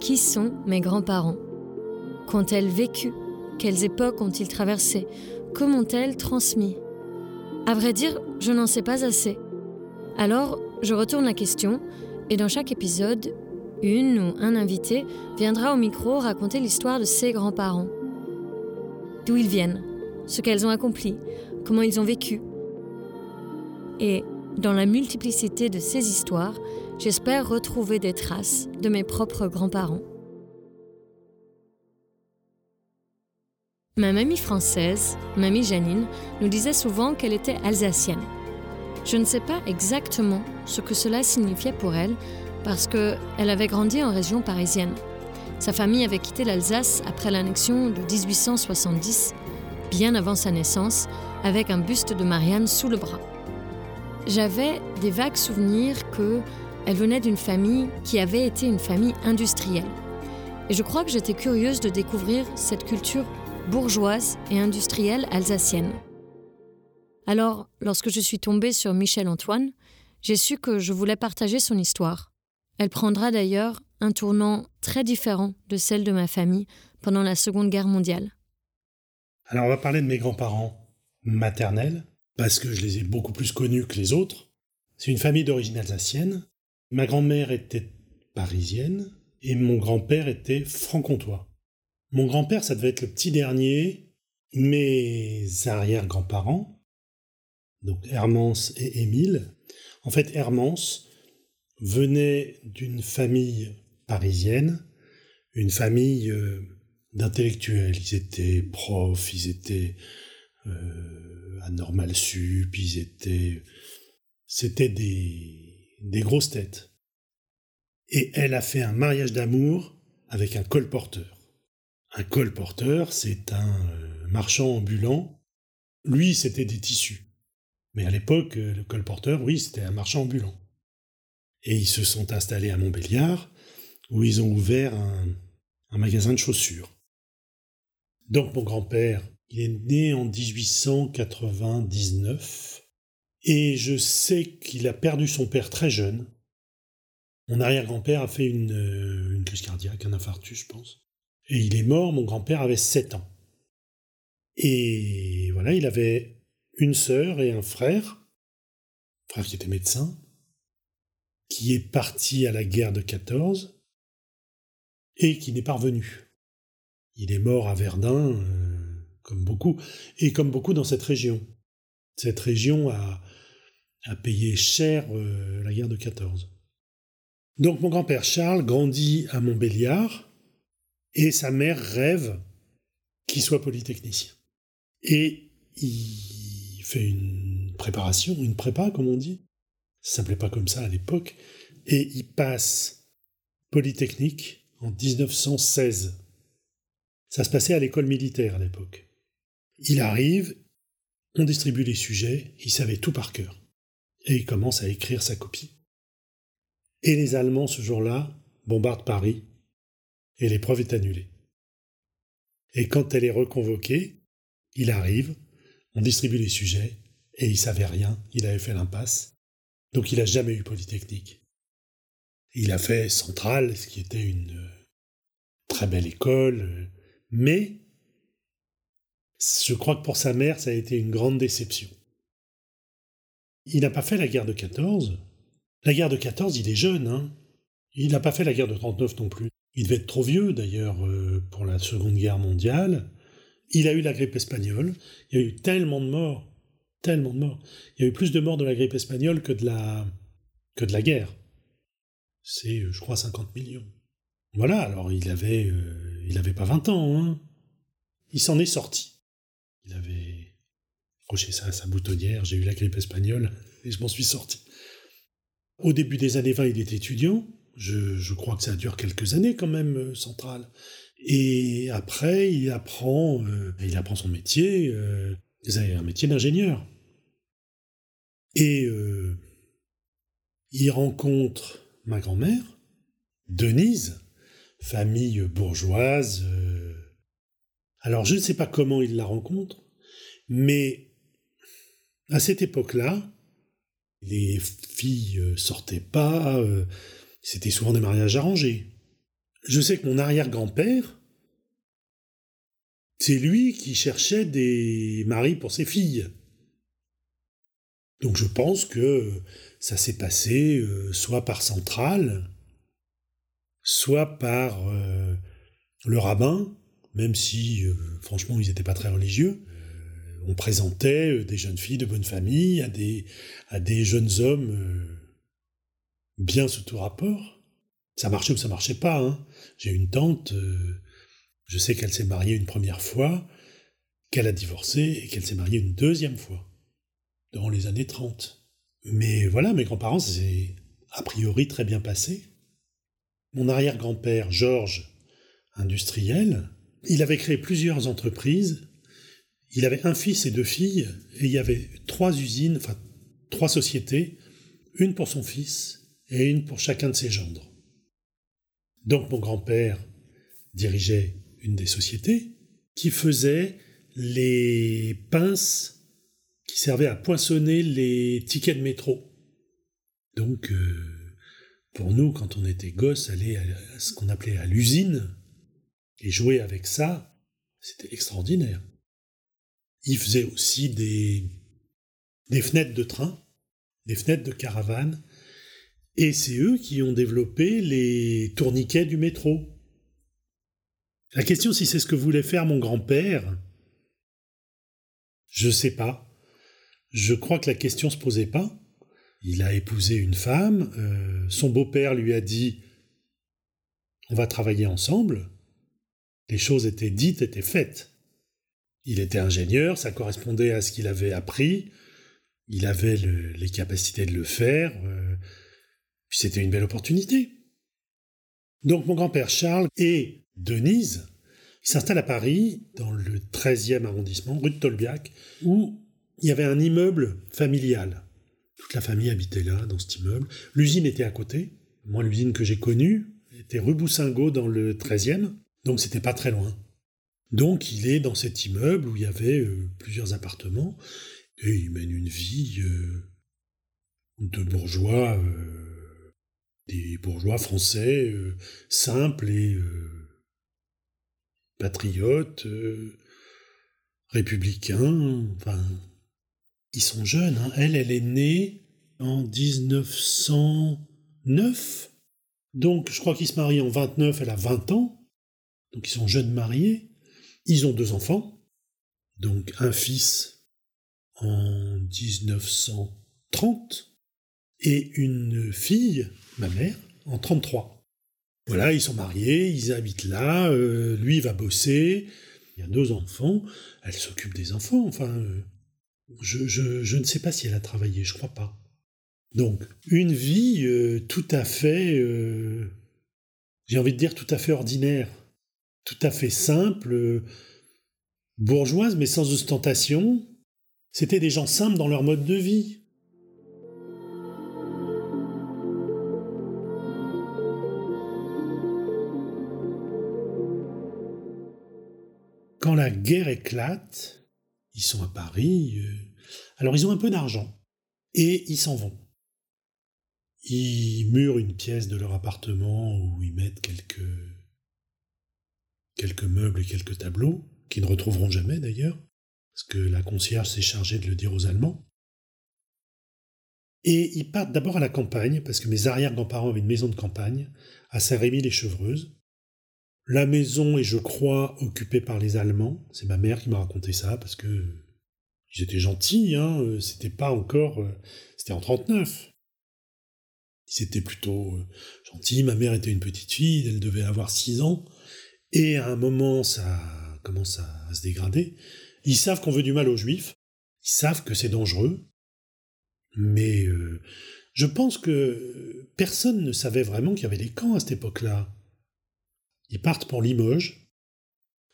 Qui sont mes grands-parents? Qu'ont-elles vécu? Quelles époques ont-ils traversées? Comment ont-elles transmis? À vrai dire, je n'en sais pas assez. Alors, je retourne la question, et dans chaque épisode, une ou un invité viendra au micro raconter l'histoire de ses grands-parents. D'où ils viennent, ce qu'elles ont accompli, comment ils ont vécu. Et dans la multiplicité de ces histoires, j'espère retrouver des traces de mes propres grands-parents. Ma mamie française, mamie Janine, nous disait souvent qu'elle était alsacienne. Je ne sais pas exactement ce que cela signifiait pour elle, parce qu'elle avait grandi en région parisienne. Sa famille avait quitté l'Alsace après l'annexion de 1870, bien avant sa naissance, avec un buste de Marianne sous le bras. J'avais des vagues souvenirs que elle venait d'une famille qui avait été une famille industrielle. Et je crois que j'étais curieuse de découvrir cette culture bourgeoise et industrielle alsacienne. Alors, lorsque je suis tombée sur Michel Antoine, j'ai su que je voulais partager son histoire. Elle prendra d'ailleurs un tournant très différent de celle de ma famille pendant la Seconde Guerre mondiale. Alors on va parler de mes grands-parents maternels, parce que je les ai beaucoup plus connus que les autres. C'est une famille d'origine alsacienne. Ma grand-mère était parisienne et mon grand-père était franc-comtois. Mon grand-père, ça devait être le petit dernier. Mes arrière-grands-parents, donc Hermance et Émile, en fait Hermance venait d'une famille parisienne, une famille euh, d'intellectuels. Ils étaient profs, ils étaient euh, à Normal Sup, ils étaient... C'était des, des grosses têtes. Et elle a fait un mariage d'amour avec un colporteur. Un colporteur, c'est un euh, marchand ambulant. Lui, c'était des tissus. Mais à l'époque, le colporteur, oui, c'était un marchand ambulant. Et ils se sont installés à Montbéliard, où ils ont ouvert un magasin de chaussures. Donc mon grand-père, il est né en 1899, et je sais qu'il a perdu son père très jeune. Mon arrière-grand-père a fait une, euh, crise cardiaque, un infarctus, je pense. Et il est mort, mon grand-père avait 7 ans. Et voilà, il avait une sœur et un frère, frère qui était médecin, qui est parti à la guerre de 14 et qui n'est pas revenu. Il est mort à Verdun, euh, comme beaucoup, et comme beaucoup dans cette région. Cette région a, payé cher euh, la guerre de 14. Donc mon grand-père Charles grandit à Montbéliard et sa mère rêve qu'il soit polytechnicien. Et il fait une préparation, une prépa comme on dit, ça s'appelait pas comme ça à l'époque, et il passe Polytechnique en 1916. Ça se passait à l'école militaire à l'époque. Il arrive, on distribue les sujets, il savait tout par cœur. Et il commence à écrire sa copie. Et les Allemands, ce jour-là, bombardent Paris, et l'épreuve est annulée. Et quand elle est reconvoquée, il arrive, on distribue les sujets, et il savait rien, il avait fait l'impasse, donc il n'a jamais eu Polytechnique. Il a fait Centrale, ce qui était une euh, très belle école, euh, mais je crois que pour sa mère, ça a été une grande déception. Il n'a pas fait la guerre de 14. La guerre de 14, il est jeune, hein. Il n'a pas fait la guerre de 39 non plus. Il devait être trop vieux, d'ailleurs, euh, pour la Seconde Guerre mondiale. Il a eu la grippe espagnole. Il y a eu tellement de morts tellement de morts. Il y a eu plus de morts de la grippe espagnole que de la, que de la guerre. C'est, euh, je crois, 50 millions. Voilà, alors il avait, euh, il avait pas 20 ans, hein. Il s'en est sorti. Accroché ça à sa boutonnière, j'ai eu la grippe espagnole, et je m'en suis sorti. Au début des années 20, il était étudiant. Je, crois que ça dure quelques années quand même, euh, Central. Et après, il apprend, il apprend son métier. Avez un métier d'ingénieur. Et euh, il rencontre ma grand-mère, Denise, famille bourgeoise. Euh. alors je ne sais pas comment il la rencontre, mais à cette époque-là, les filles euh, sortaient pas, c'était souvent des mariages arrangés. je sais que mon arrière-grand-père, c'est lui qui cherchait des maris pour ses filles. Donc je pense que ça s'est passé euh, soit par centrale, soit par euh, le rabbin, même si euh, franchement ils n'étaient pas très religieux. On présentait des jeunes filles de bonne famille à des, à des jeunes hommes bien sous tout rapport. Ça marchait ou ça marchait pas. Hein. J'ai une tante, je sais qu'elle s'est mariée une première fois, qu'elle a divorcé et qu'elle s'est mariée une deuxième fois dans les années 30. Mais voilà, mes grands-parents, c'est a priori très bien passé. Mon arrière-grand-père, Georges, industriel, il avait créé plusieurs entreprises. Il avait un fils et deux filles, et il y avait trois usines, enfin trois sociétés, une pour son fils et une pour chacun de ses gendres. Donc mon grand-père dirigeait une des sociétés qui faisait les pinces qui servait à poinçonner les tickets de métro. Donc, euh, pour nous, quand on était gosse, aller à ce qu'on appelait à l'usine et jouer avec ça, c'était extraordinaire. Il faisait aussi des, fenêtres de train, des fenêtres de caravane, et c'est eux qui ont développé les tourniquets du métro. La question si c'est ce que voulait faire mon grand-père, je sais pas. Je crois que la question se posait pas. Il a épousé une femme, euh, son beau-père lui a dit On va travailler ensemble. Les choses étaient dites, étaient faites. Il était ingénieur, ça correspondait à ce qu'il avait appris, il avait les capacités de le faire, euh, c'était une belle opportunité. Donc mon grand-père Charles et Denise s'installent à Paris, dans le 13e arrondissement, rue de Tolbiac, où il y avait un immeuble familial. Toute la famille habitait là, dans cet immeuble. L'usine était à côté. Moi, l'usine que j'ai connue était rue Boussingault dans le 13e, donc c'était pas très loin. Donc il est dans cet immeuble où il y avait euh, plusieurs appartements, et il mène une vie euh, de bourgeois, euh, des bourgeois français, simples et patriotes, républicains, enfin ils sont jeunes. Hein. Elle, elle est née en 1909. Donc, je crois qu'ils se marient en 29, elle a 20 ans. Donc, ils sont jeunes mariés. Ils ont deux enfants. Donc, un fils en 1930 et une fille, ma mère, en 33. Voilà, ils sont mariés, ils habitent là, euh, lui va bosser, il y a deux enfants, elle s'occupe des enfants, enfin, euh, je, ne sais pas si elle a travaillé, je crois pas. Donc, une vie euh, tout à fait, j'ai envie de dire tout à fait ordinaire, tout à fait simple, euh, bourgeoise mais sans ostentation. C'était des gens simples dans leur mode de vie. Quand la guerre éclate, ils sont à Paris. Euh, alors ils ont un peu d'argent. Et ils s'en vont. Ils murent une pièce de leur appartement où ils mettent quelques, quelques meubles et quelques tableaux, qu'ils ne retrouveront jamais d'ailleurs, parce que la concierge s'est chargée de le dire aux Allemands. Et ils partent d'abord à la campagne, parce que mes arrière-grands-parents avaient une maison de campagne, à Saint-Rémy-les-Chevreuses, la maison est, je crois, occupée par les Allemands. C'est ma mère qui m'a raconté ça parce que ils étaient gentils, hein. Euh, c'était pas encore, euh, c'était en 39. Ils étaient plutôt euh, gentils. Ma mère était une petite fille, elle devait avoir 6 ans. Et à un moment, ça commence à, se dégrader. Ils savent qu'on veut du mal aux Juifs. Ils savent que c'est dangereux. Mais je pense que personne ne savait vraiment qu'il y avait des camps à cette époque-là. Ils partent pour Limoges.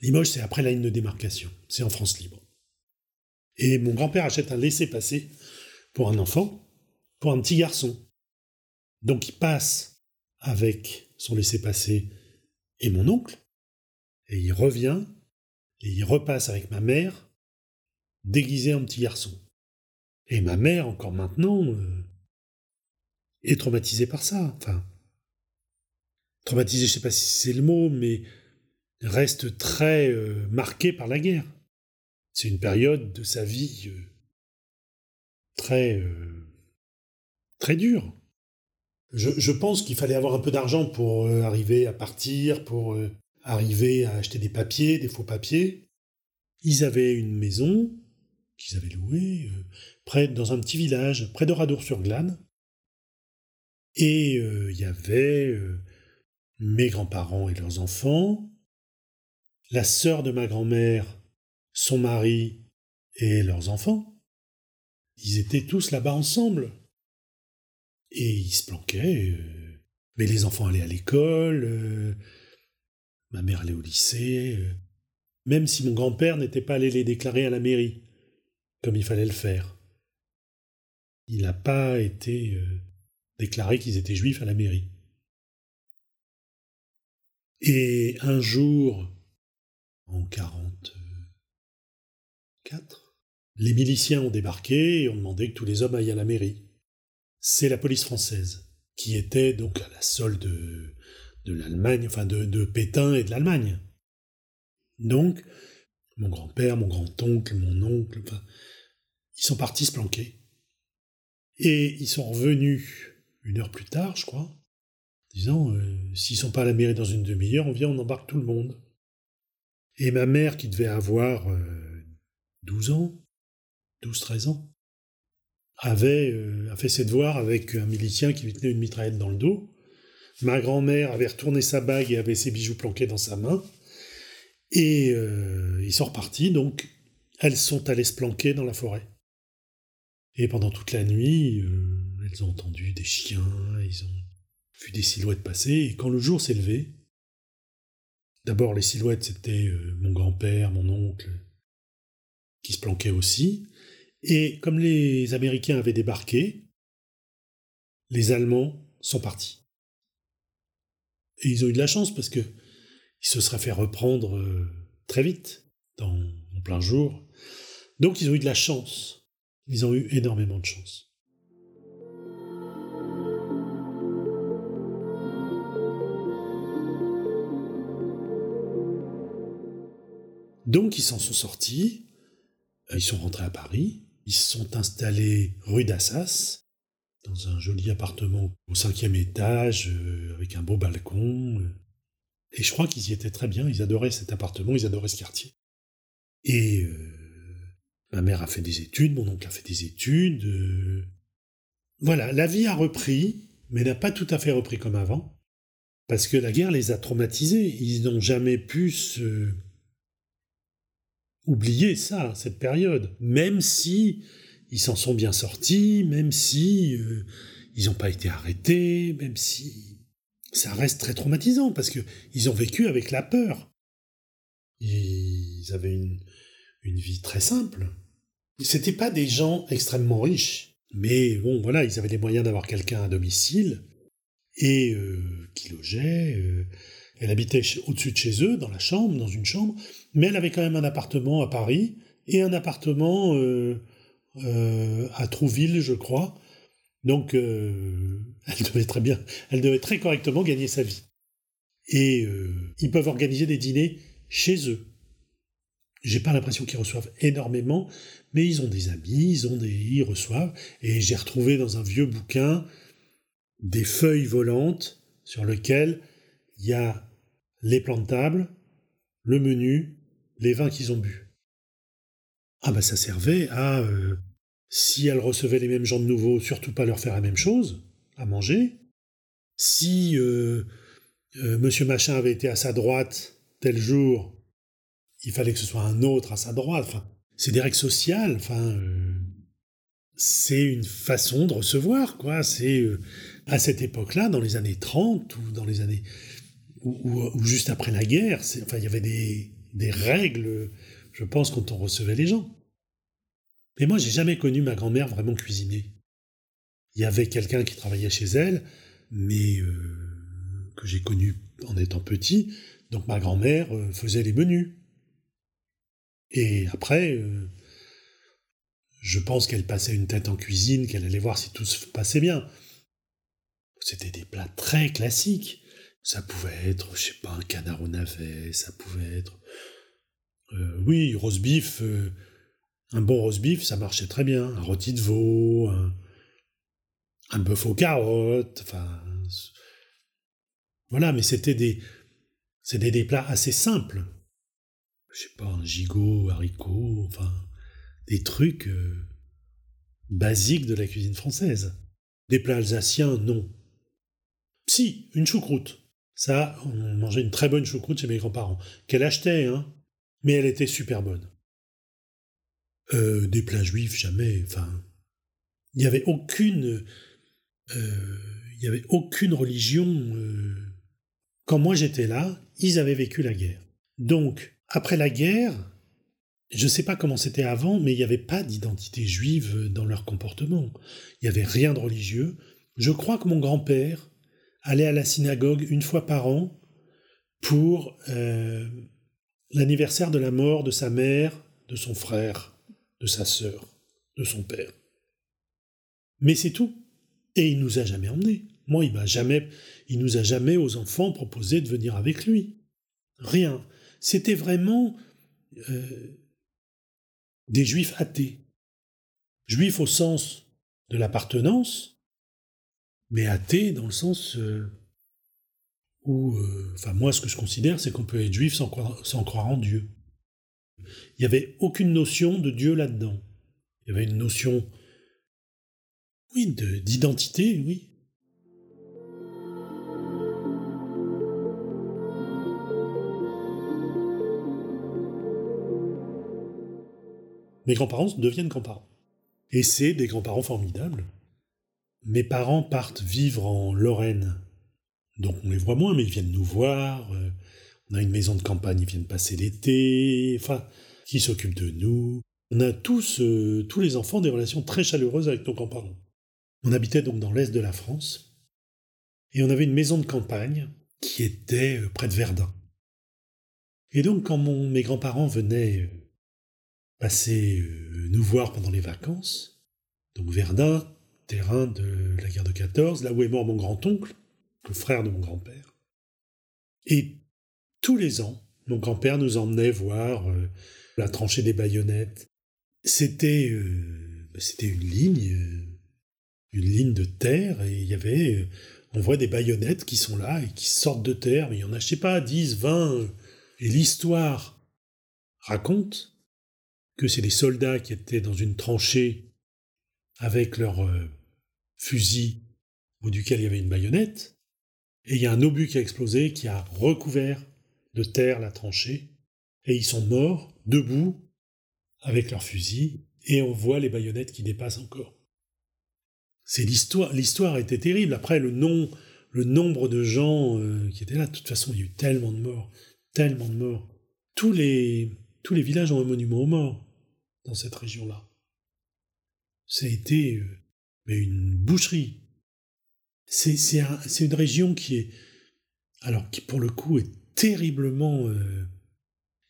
Limoges, c'est après la ligne de démarcation. C'est en France libre. Et mon grand-père achète un laissez-passer pour un enfant, pour un petit garçon. Donc il passe avec son laissez-passer et mon oncle, et il revient, et il repasse avec ma mère, déguisé en petit garçon. Et ma mère, encore maintenant, euh, est traumatisée par ça. Enfin, traumatisé, je ne sais pas si c'est le mot, mais reste très euh, marqué par la guerre. C'est une période de sa vie euh, très, très dure. Je, pense qu'il fallait avoir un peu d'argent pour arriver à partir, pour arriver à acheter des papiers, des faux papiers. Ils avaient une maison qu'ils avaient louée près dans un petit village près de Radour-sur-Glane. Et il y avait mes grands-parents et leurs enfants, la sœur de ma grand-mère, son mari et leurs enfants. Ils étaient tous là-bas ensemble. Et ils se planquaient. Euh, mais les enfants allaient à l'école, euh, ma mère allait au lycée, euh, même si mon grand-père n'était pas allé les déclarer à la mairie, comme il fallait le faire. Il n'a pas été déclaré qu'ils étaient juifs à la mairie. Et un jour, en 44, les miliciens ont débarqué et ont demandé que tous les hommes aillent à la mairie. C'est la police française, qui était donc à la solde de, l'Allemagne, enfin de, de Pétain et de l'Allemagne. Donc, mon grand-père, mon grand-oncle, mon oncle, enfin, ils sont partis se planquer. Et ils sont revenus une heure plus tard, je crois, disant euh, s'ils sont pas à la mairie dans une demi-heure, on vient, on embarque tout le monde. Et ma mère, qui devait avoir 12 euh, ans, 12-13 ans, avait euh, fait ses devoirs avec un milicien qui lui tenait une mitraillette dans le dos. Ma grand-mère avait retourné sa bague et avait ses bijoux planqués dans sa main. Et ils sont repartis, donc elles sont allées se planquer dans la forêt. Et pendant toute la nuit, elles ont entendu des chiens, ils ont vu des silhouettes passer, et quand le jour s'est levé, d'abord les silhouettes c'était euh, mon grand-père, mon oncle, qui se planquaient aussi, et comme les Américains avaient débarqué, les Allemands sont partis. Et ils ont eu de la chance parce que ils se seraient fait reprendre euh, très vite, en plein jour. Donc ils ont eu de la chance. Ils ont eu énormément de chance. Donc ils s'en sont sortis, euh, ils sont rentrés à Paris, ils se sont installés rue d'Assas, dans un joli appartement au cinquième étage, euh, avec un beau balcon. Euh. Et je crois qu'ils y étaient très bien, ils adoraient cet appartement, ils adoraient ce quartier. Et ma mère a fait des études, mon oncle a fait des études. Voilà, la vie a repris, mais n'a pas tout à fait repris comme avant, parce que la guerre les a traumatisés. Ils n'ont jamais pu se oublier ça, cette période, même si ils s'en sont bien sortis, même si euh, ils n'ont pas été arrêtés, même si ça reste très traumatisant parce que ils ont vécu avec la peur. Ils avaient une, vie très simple. C'étaient pas des gens extrêmement riches, mais bon, voilà, ils avaient les moyens d'avoir quelqu'un à domicile et euh, qui logeait. Euh, elle habitait au-dessus de chez eux, dans la chambre, dans une chambre, mais elle avait quand même un appartement à Paris et un appartement euh, à Trouville, je crois. Donc, euh, elle devait très bien, elle devait très correctement gagner sa vie. Et ils peuvent organiser des dîners chez eux. J'ai pas l'impression qu'ils reçoivent énormément, mais ils ont des amis, ils ont des, ils reçoivent. Et j'ai retrouvé dans un vieux bouquin des feuilles volantes sur lesquelles il y a les plantables, le menu, les vins qu'ils ont bu. Ah bah ça servait à, euh, si elle recevait les mêmes gens de nouveau, surtout pas leur faire la même chose, à manger. Si euh, euh, Monsieur Machin avait été à sa droite tel jour, il fallait que ce soit un autre à sa droite. C'est des règles sociales. C'est une façon de recevoir, quoi. C'est à cette époque-là, dans les années 30 ou dans les années ou, juste après la guerre, enfin, il y avait des, règles, je pense, quand on recevait les gens. Mais moi, j'ai jamais connu ma grand-mère vraiment cuisiner. Il y avait quelqu'un qui travaillait chez elle, mais euh, que j'ai connu en étant petit. Donc ma grand-mère euh, faisait les menus. Et après, euh, je pense qu'elle passait une tête en cuisine, qu'elle allait voir si tout se passait bien. C'était des plats très classiques Ça pouvait être, je sais pas, un canard au navet, ça pouvait être. Oui, roast beef, un bon roast beef, ça marchait très bien. Un rôti de veau, un, bœuf aux carottes, enfin. Voilà, mais c'était des. C'était des plats assez simples. Je sais pas, un gigot, haricot, enfin. Des trucs euh, basiques de la cuisine française. Des plats alsaciens, non. Si, une choucroute. Ça, on mangeait une très bonne choucroute chez mes grands-parents, qu'elle achetait, hein, mais elle était super bonne. Euh, des plats juifs, jamais. Enfin, il n'y avait aucune, euh, il avait aucune religion. Euh, quand moi j'étais là, ils avaient vécu la guerre. Donc, après la guerre, je ne sais pas comment c'était avant, mais il n'y avait pas d'identité juive dans leur comportement. Il n'y avait rien de religieux. Je crois que mon grand-père allait à la synagogue une fois par an pour l'anniversaire de la mort de sa mère, de son frère, de sa sœur, de son père. Mais c'est tout. Et il nous a jamais emmenés. Moi, il m'a jamais, il nous a jamais aux enfants proposé de venir avec lui. Rien. C'était vraiment euh, des juifs athées. Juifs au sens de l'appartenance, mais athée dans le sens euh, où, euh, enfin moi ce que je considère, c'est qu'on peut être juif sans croire en Dieu. Il n'y avait aucune notion de Dieu là-dedans. Il y avait une notion, oui, d'identité, oui. Mes grands-parents deviennent grands-parents. Et c'est des grands-parents formidables. Mes parents partent vivre en Lorraine. Donc on les voit moins, mais ils viennent nous voir. Euh, on a une maison de campagne, ils viennent passer l'été. Enfin, qui s'occupent de nous. On a tous, euh, tous les enfants, des relations très chaleureuses avec nos grands-parents. On habitait donc dans l'est de la France. Et on avait une maison de campagne qui était euh, près de Verdun. Et donc quand mes grands-parents venaient passer nous voir pendant les vacances, donc Verdun, terrain de la guerre de 14, là où est mort mon grand-oncle, le frère de mon grand-père. Et tous les ans, mon grand-père nous emmenait voir euh, la tranchée des baïonnettes. C'était euh, c'était une ligne, euh, une ligne de terre, et il y avait, on voit des baïonnettes qui sont là et qui sortent de terre, mais il y en a, je sais pas, 10, 20. Et l'histoire raconte que c'est des soldats qui étaient dans une tranchée avec leur fusil au duquel il y avait une baïonnette, et il y a un obus qui a explosé, qui a recouvert de terre la tranchée, et ils sont morts, debout, avec leur fusil, et on voit les baïonnettes qui dépassent encore. C'est l'histoire. L'histoire était terrible. Après, le nom, le nombre de gens euh, qui étaient là, de toute façon, il y a eu tellement de morts, tellement de morts. Tous les, tous les villages ont un monument aux morts dans cette région-là ça a été euh, une boucherie. C'est une région qui est, alors qui pour le coup est terriblement euh,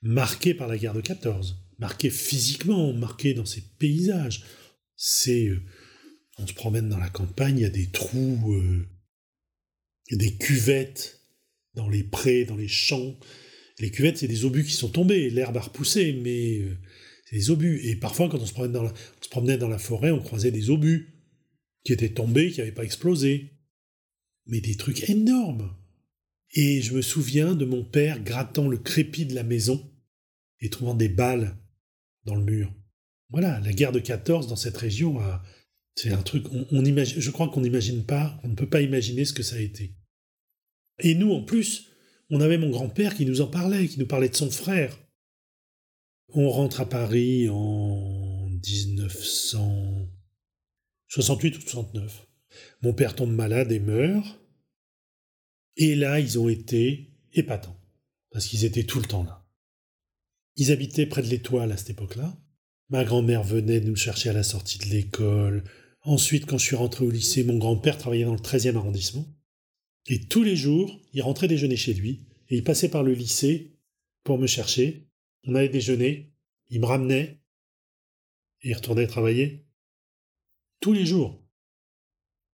marquée par la guerre de 14, marquée physiquement, marquée dans ses paysages. C'est, euh, on se promène dans la campagne, il y a des trous, a des cuvettes dans les prés, dans les champs. Les cuvettes, c'est des obus qui sont tombés, l'herbe a repoussé, mais c'est des obus. Et parfois, quand on se, dans la, on se promenait dans la forêt, on croisait des obus qui étaient tombés, qui n'avaient pas explosé. Mais des trucs énormes. Et je me souviens de mon père grattant le crépi de la maison et trouvant des balles dans le mur. Voilà, la guerre de 14 dans cette région, c'est un truc, je crois qu'on n'imagine pas, on ne peut pas imaginer ce que ça a été. Et nous, en plus, on avait mon grand-père qui nous en parlait, qui nous parlait de son frère, on rentre à Paris en 1968 ou 69. Mon père tombe malade et meurt. Et là, ils ont été épatants, parce qu'ils étaient tout le temps là. Ils habitaient près de l'étoile à cette époque-là. Ma grand-mère venait nous chercher à la sortie de l'école. Ensuite, quand je suis rentré au lycée, mon grand-père travaillait dans le 13e arrondissement. Et tous les jours, il rentrait déjeuner chez lui, et il passait par le lycée pour me chercher, on allait déjeuner, il me ramenait, et il retournait travailler. Tous les jours.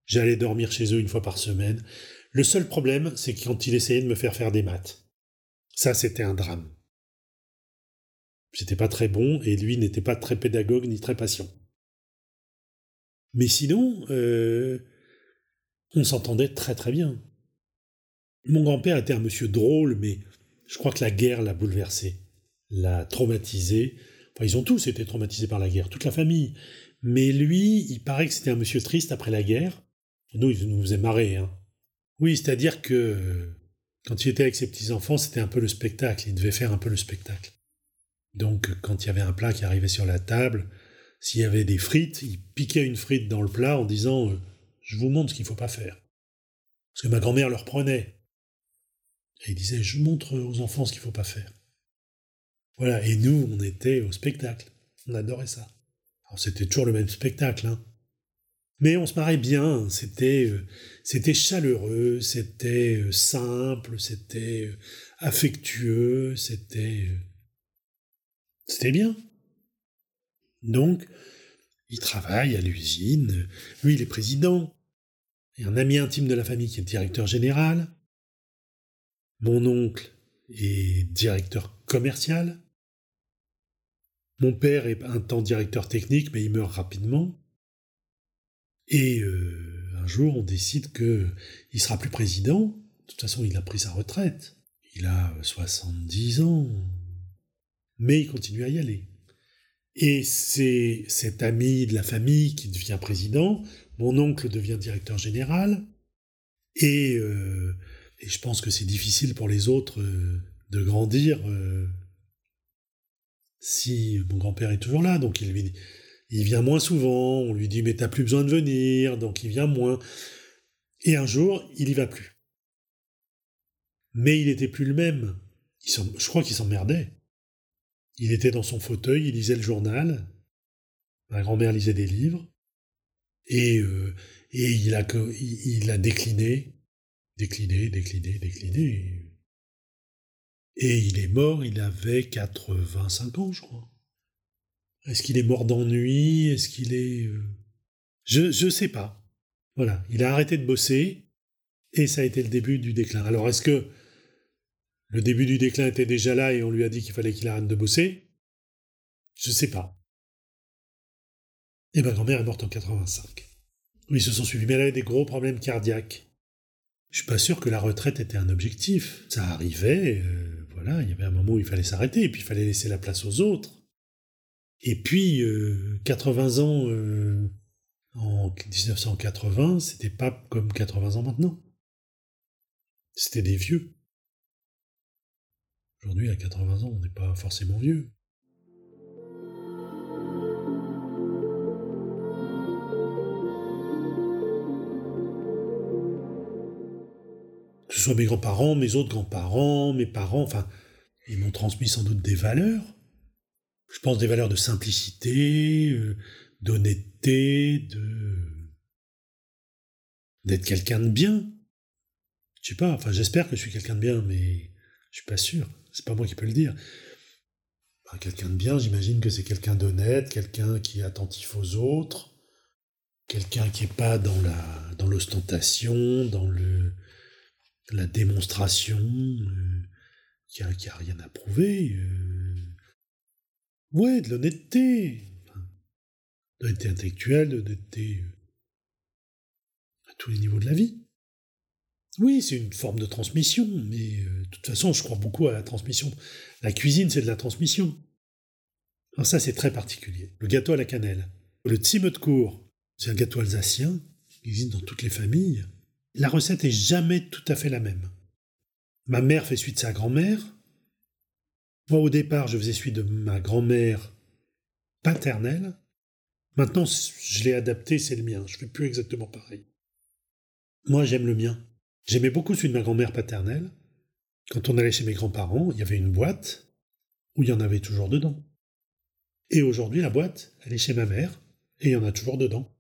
J'allais dormir chez eux une fois par semaine. Le seul problème, c'est quand il essayait de me faire faire des maths. Ça, c'était un drame. C'était pas très bon et lui n'était pas très pédagogue ni très patient. Mais sinon, euh, on s'entendait très très bien. Mon grand-père était un monsieur drôle, mais je crois que la guerre l'a bouleversé, l'a traumatisé. Enfin, ils ont tous été traumatisés par la guerre, toute la famille. Mais lui, il paraît que c'était un monsieur triste après la guerre. Nous, il nous faisait marrer. Hein. Oui, c'est-à-dire que quand il était avec ses petits-enfants, c'était un peu le spectacle. Il devait faire un peu le spectacle. Donc, quand il y avait un plat qui arrivait sur la table, s'il y avait des frites, il piquait une frite dans le plat en disant euh, Je vous montre ce qu'il ne faut pas faire. Parce que ma grand-mère le reprenait. Et il disait Je montre aux enfants ce qu'il ne faut pas faire. Voilà, et nous, on était au spectacle. On adorait ça. Alors, c'était toujours le même spectacle, hein. Mais on se marrait bien, c'était euh, chaleureux, c'était euh, simple, c'était affectueux, c'était c'était bien. Donc, il travaille à l'usine, lui il est président, et un ami intime de la famille qui est directeur général. Mon oncle est directeur commercial. Mon père est un temps directeur technique, mais il meurt rapidement. Et euh, un jour, on décide que il sera plus président. De toute façon, il a pris sa retraite. Il a 70 ans. Mais il continue à y aller. Et c'est cet ami de la famille qui devient président, mon oncle devient directeur général, et, euh, je pense que c'est difficile pour les autres euh, de grandir euh, si mon grand-père est toujours là, donc il, il vient moins souvent, on lui dit mais t'as plus besoin de venir, donc il vient moins. Et un jour, il y va plus. Mais il n'était plus le même. je crois qu'il s'emmerdait. Il était dans son fauteuil, il lisait le journal. Ma grand-mère lisait des livres. Et, euh, et il, a, il a décliné, décliné, décliné, décliné. Et il est mort, il avait 85 ans, je crois. Est-ce qu'il est mort d'ennui? Est-ce qu'il est... Euh, je ne sais pas. Voilà, il a arrêté de bosser et ça a été le début du déclin. Alors est-ce que le début du déclin était déjà là et on lui a dit qu'il fallait qu'il arrête de bosser? Je ne sais pas. Et ma grand-mère est morte en 85. Oui, ils se sont suivis, mais elle avait des gros problèmes cardiaques. Je suis pas sûr que la retraite était un objectif. Ça arrivait, euh, voilà, il y avait un moment où il fallait s'arrêter, et puis il fallait laisser la place aux autres. Et puis, 80 euh, ans euh, en 1980, c'était pas comme 80 ans maintenant. C'était des vieux. Aujourd'hui, à 80 ans, on n'est pas forcément vieux. Que ce soit mes grands-parents, mes autres grands-parents, mes parents, enfin, ils m'ont transmis sans doute des valeurs. Je pense des valeurs de simplicité, euh, d'honnêteté, de d'être quelqu'un de bien. Je sais pas, enfin j'espère que je suis quelqu'un de bien, mais je suis pas sûr. C'est pas moi qui peux le dire. quelqu'un de bien, j'imagine que c'est quelqu'un d'honnête, quelqu'un qui est attentif aux autres, quelqu'un qui n'est pas dans l'ostentation, dans le la démonstration, euh, qui, a, a, rien à prouver. Euh. Ouais, de l'honnêteté. de l'honnêteté intellectuelle, de l'honnêteté euh, à tous les niveaux de la vie. Oui, c'est une forme de transmission, mais euh, de toute façon, je crois beaucoup à la transmission. La cuisine, c'est de la transmission. Alors ça, c'est très particulier. Le gâteau à la cannelle. Le cour, c'est un gâteau alsacien qui existe dans toutes les familles. La recette est jamais tout à fait la même. Ma mère fait suite de sa grand-mère. Moi, au départ, je faisais suite de ma grand-mère paternelle. Maintenant, je l'ai adapté, c'est le mien. Je fais plus exactement pareil. Moi, j'aime le mien. J'aimais beaucoup celui de ma grand-mère paternelle. Quand on allait chez mes grands-parents, il y avait une boîte où il y en avait toujours dedans. Et aujourd'hui, la boîte, elle est chez ma mère et il y en a toujours dedans.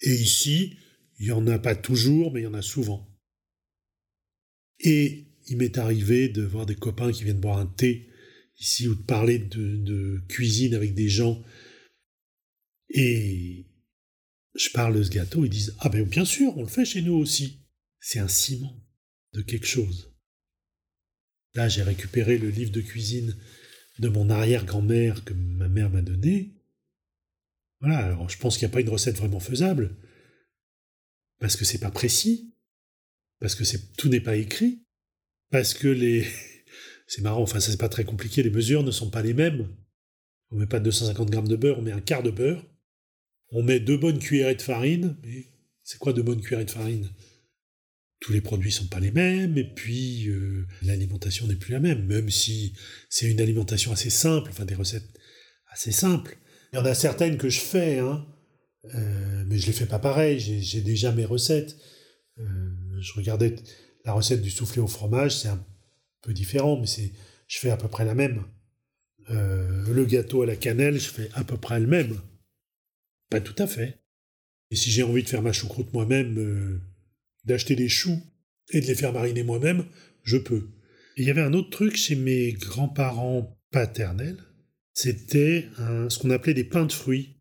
Et ici, il n'y en a pas toujours, mais il y en a souvent. Et il m'est arrivé de voir des copains qui viennent boire un thé ici ou de parler de, cuisine avec des gens. Et je parle de ce gâteau, ils disent Ah ben bien sûr, on le fait chez nous aussi. c'est un ciment de quelque chose. Là, j'ai récupéré le livre de cuisine de mon arrière-grand-mère que ma mère m'a donné. Voilà, alors je pense qu'il n'y a pas une recette vraiment faisable, parce que c'est pas précis, parce que tout n'est pas écrit, parce que les... c'est marrant, enfin c'est pas très compliqué, les mesures ne sont pas les mêmes. On met pas 250 grammes de beurre, on met un quart de beurre. On met deux bonnes cuillerées de farine, mais c'est quoi deux bonnes cuillerées de farine? Tous les produits sont pas les mêmes, et puis euh, l'alimentation n'est plus la même, même si c'est une alimentation assez simple, enfin des recettes assez simples. Il y en a certaines que je fais, hein, euh, mais je les fais pas pareil, j'ai déjà mes recettes. Euh, je regardais la recette du soufflé au fromage, c'est un peu différent, mais c'est, je fais à peu près la même. le gâteau à la cannelle, je fais à peu près le même. Pas tout à fait. Et si j'ai envie de faire ma choucroute moi-même, d'acheter des choux et de les faire mariner moi-même, je peux. il y avait un autre truc chez mes grands-parents paternels, c'était ce qu'on appelait des pains de fruits.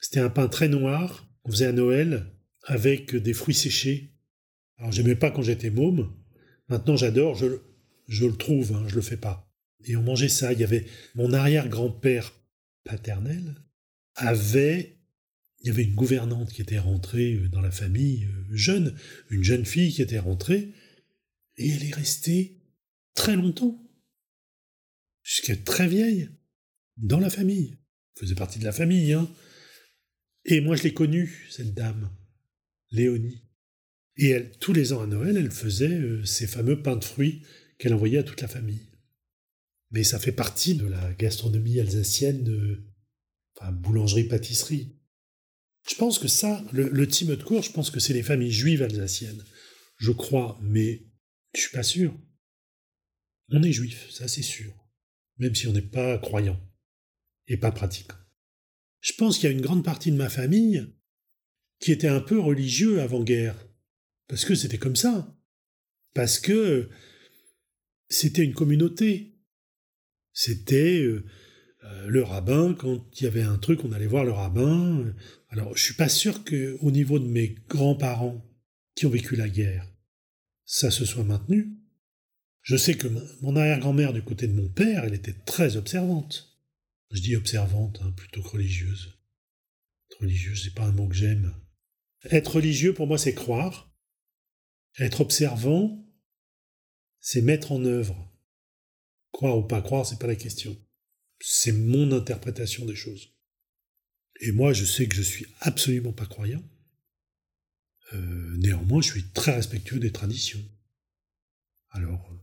C'était un pain très noir qu'on faisait à Noël avec des fruits séchés. Alors j'aimais pas quand j'étais môme. Maintenant j'adore, je, je le trouve, hein, je le fais pas. Et on mangeait ça. Il y avait mon arrière-grand-père paternel avait il y avait une gouvernante qui était rentrée euh, dans la famille euh, jeune, une jeune fille qui était rentrée, et elle est restée très longtemps, jusqu'à très vieille, dans la famille. Elle faisait partie de la famille, hein. Et moi, je l'ai connue, cette dame, Léonie. Et elle, tous les ans à Noël, elle faisait euh, ces fameux pains de fruits qu'elle envoyait à toute la famille. Mais ça fait partie de la gastronomie alsacienne, enfin, boulangerie-pâtisserie. Je pense que ça, le, le de cour, je pense que c'est les familles juives alsaciennes. Je crois, mais je suis pas sûr. On est juif, ça c'est sûr. Même si on n'est pas croyant et pas pratiquant. Je pense qu'il y a une grande partie de ma famille qui était un peu religieux avant-guerre. Parce que c'était comme ça. Parce que c'était une communauté. C'était euh, euh, le rabbin, quand il y avait un truc, on allait voir le rabbin. Alors, je suis pas sûr qu'au niveau de mes grands-parents qui ont vécu la guerre, ça se soit maintenu. Je sais que mon arrière-grand-mère du côté de mon père, elle était très observante. Je dis observante hein, plutôt que religieuse. Religieuse, c'est pas un mot que j'aime. Être religieux, pour moi, c'est croire. Être observant, c'est mettre en œuvre. Croire ou pas croire, c'est pas la question. C'est mon interprétation des choses. Et moi, je sais que je suis absolument pas croyant. Euh, néanmoins, je suis très respectueux des traditions. Alors, euh,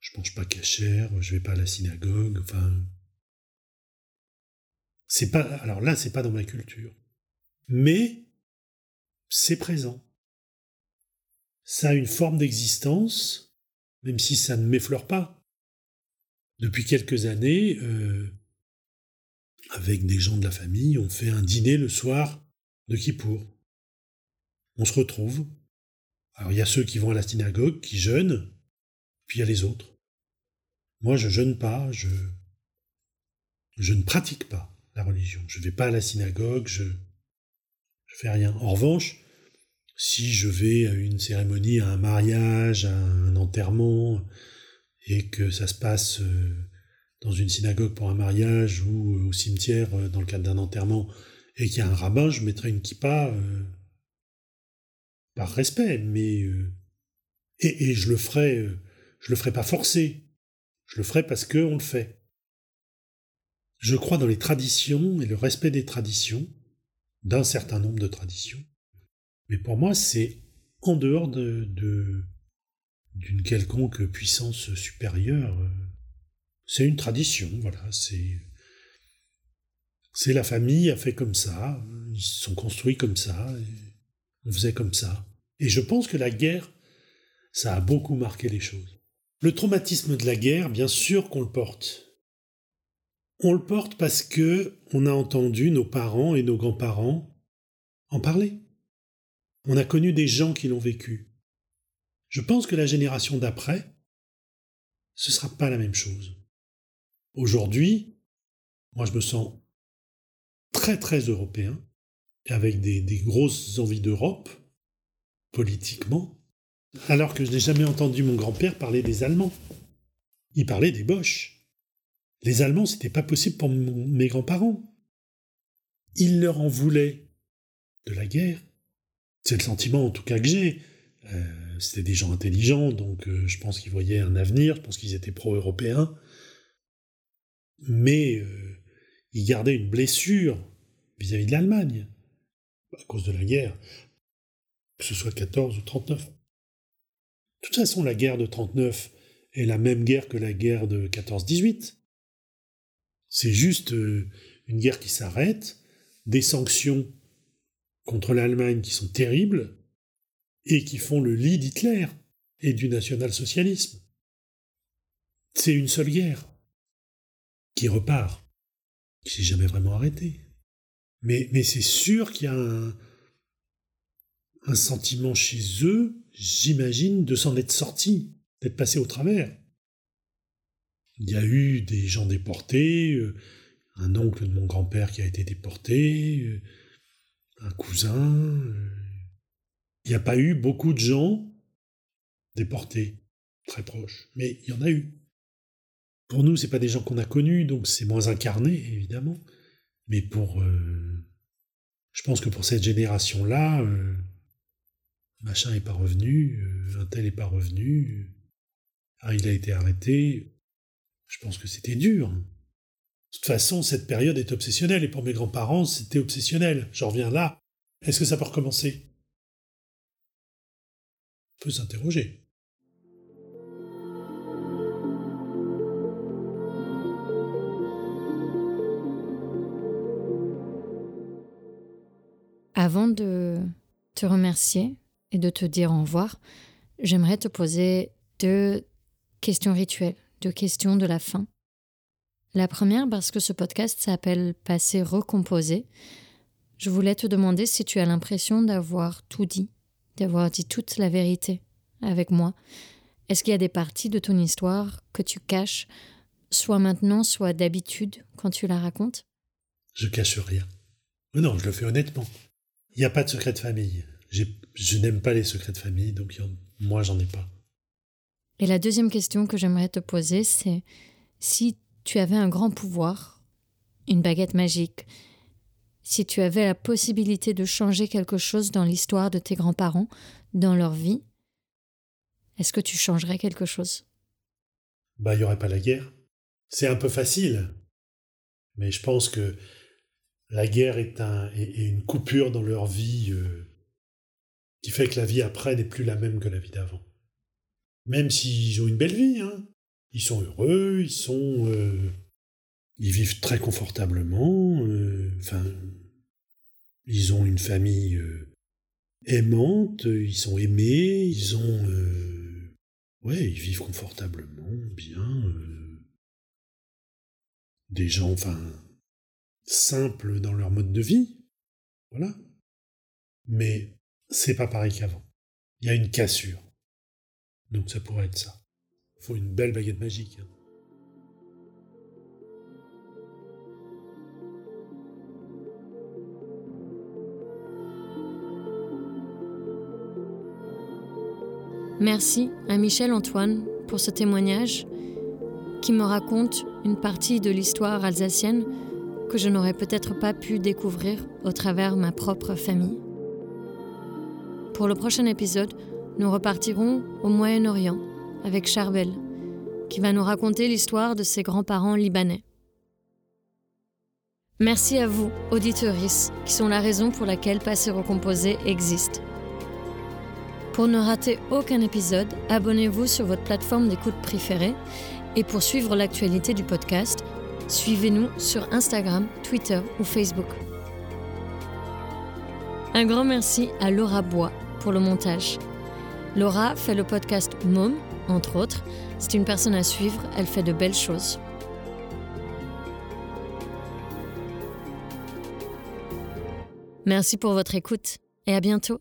je mange pas cachère, je vais pas à la synagogue, enfin. C'est pas. Alors là, c'est pas dans ma culture. Mais c'est présent. Ça a une forme d'existence, même si ça ne m'effleure pas depuis quelques années, euh, avec des gens de la famille, on fait un dîner le soir de Kippour. On se retrouve. Alors il y a ceux qui vont à la synagogue, qui jeûnent, puis il y a les autres. Moi, je jeûne pas, je, je ne pratique pas la religion. Je ne vais pas à la synagogue, je, je fais rien. En revanche, si je vais à une cérémonie, à un mariage, à un enterrement, et que ça se passe euh, dans une synagogue pour un mariage ou euh, au cimetière euh, dans le cadre d'un enterrement et qu'il y a un rabbin, je mettrai une kippa par respect, mais et, je le ferai, je le ferai pas forcé, je le ferai parce que on le fait. Je crois dans les traditions et le respect des traditions, d'un certain nombre de traditions, mais pour moi c'est en dehors de, d'une quelconque puissance supérieure. C'est une tradition, voilà, c'est c'est la famille a fait comme ça, ils se sont construits comme ça, on faisait comme ça. Et je pense que la guerre, ça a beaucoup marqué les choses. Le traumatisme de la guerre, bien sûr qu'on le porte. On le porte parce que on a entendu nos parents et nos grands-parents en parler. On a connu des gens qui l'ont vécu. Je pense que la génération d'après, ce ne sera pas la même chose. Aujourd'hui, moi je me sens très très européen, avec des, grosses envies d'Europe, politiquement, Alors que je n'ai jamais entendu mon grand-père parler des Allemands. Il parlait des Boches. Les Allemands, c'était pas possible pour mes grands-parents. Il leur en voulait de la guerre. C'est le sentiment en tout cas que j'ai. Euh, c'était des gens intelligents, donc euh, je pense qu'ils voyaient un avenir, je pense qu'ils étaient pro-européens. Mais euh, ils gardaient une blessure vis-à-vis de l'Allemagne, à cause de la guerre, que ce soit 14 ou 39. De toute façon, la guerre de 39 est la même guerre que la guerre de 14-18. C'est juste une guerre qui s'arrête, des sanctions contre l'Allemagne qui sont terribles et qui font le lit d'Hitler et du national-socialisme. C'est une seule guerre qui repart, qui s'est jamais vraiment arrêtée. Mais, c'est sûr qu'il y a un, un sentiment chez eux, j'imagine, de s'en être sorti, d'être passé au travers. Il y a eu des gens déportés, euh, un oncle de mon grand-père qui a été déporté, euh, un cousin. Euh, il n'y a pas eu beaucoup de gens déportés, très proches, mais il y en a eu. Pour nous, c'est pas des gens qu'on a connus, donc c'est moins incarné, évidemment. Mais pour. Euh, je pense que pour cette génération-là, machin n'est pas revenu, un tel n'est pas revenu, il a été arrêté. Je pense que c'était dur. De toute façon, cette période est obsessionnelle, et pour mes grands-parents, c'était obsessionnel. J'en reviens là. Est-ce que ça peut recommencer? On peut s'interroger. Avant de te remercier et de te dire au revoir, j'aimerais te poser deux questions rituelles, deux questions de la fin la première parce que ce podcast s'appelle Passé recomposé. Je voulais te demander si tu as l'impression d'avoir tout dit, d'avoir dit toute la vérité avec moi. Est-ce qu'il y a des parties de ton histoire que tu caches, soit maintenant, soit d'habitude, quand tu la racontes? Je cache rien. Non, je le fais honnêtement. Il n'y a pas de secret de famille. Je n'aime pas les secrets de famille, donc moi, j'en ai pas. Et la deuxième question que j'aimerais te poser, c'est si tu avais un grand pouvoir, une baguette magique, si tu avais la possibilité de changer quelque chose dans l'histoire de tes grands-parents, dans leur vie, est-ce que tu changerais quelque chose? Bah, il n'y aurait pas la guerre. C'est un peu facile, mais je pense que la guerre est, un, une coupure dans leur vie euh, qui fait que la vie après n'est plus la même que la vie d'avant. Même s'ils ont une belle vie, hein. Ils sont heureux, ils sont. Euh, ils vivent très confortablement. Euh, enfin. ils ont une famille euh, aimante, ils sont aimés, ils ont. ouais, vivent confortablement, bien. des gens, enfin. simples dans leur mode de vie. Voilà. Mais c'est pas pareil qu'avant. Il y a une cassure. Donc ça pourrait être ça faut une belle baguette magique. Hein. Merci à Michel Antoine pour ce témoignage qui me raconte une partie de l'histoire alsacienne que je n'aurais peut-être pas pu découvrir au travers ma propre famille. Pour le prochain épisode, nous repartirons au Moyen-Orient avec Charbel, qui va nous raconter l'histoire de ses grands-parents libanais. Merci à vous, auditeuris, qui sont la raison pour laquelle Passé Recomposé existe. Pour ne rater aucun épisode, abonnez-vous sur votre plateforme d'écoute préférée et pour suivre l'actualité du podcast, suivez-nous sur Instagram, Twitter ou Facebook. Un grand merci à Laura Bois pour le montage. Laura fait le podcast Mom entre autres. C'est une personne à suivre, elle fait de belles choses. Merci pour votre écoute et à bientôt.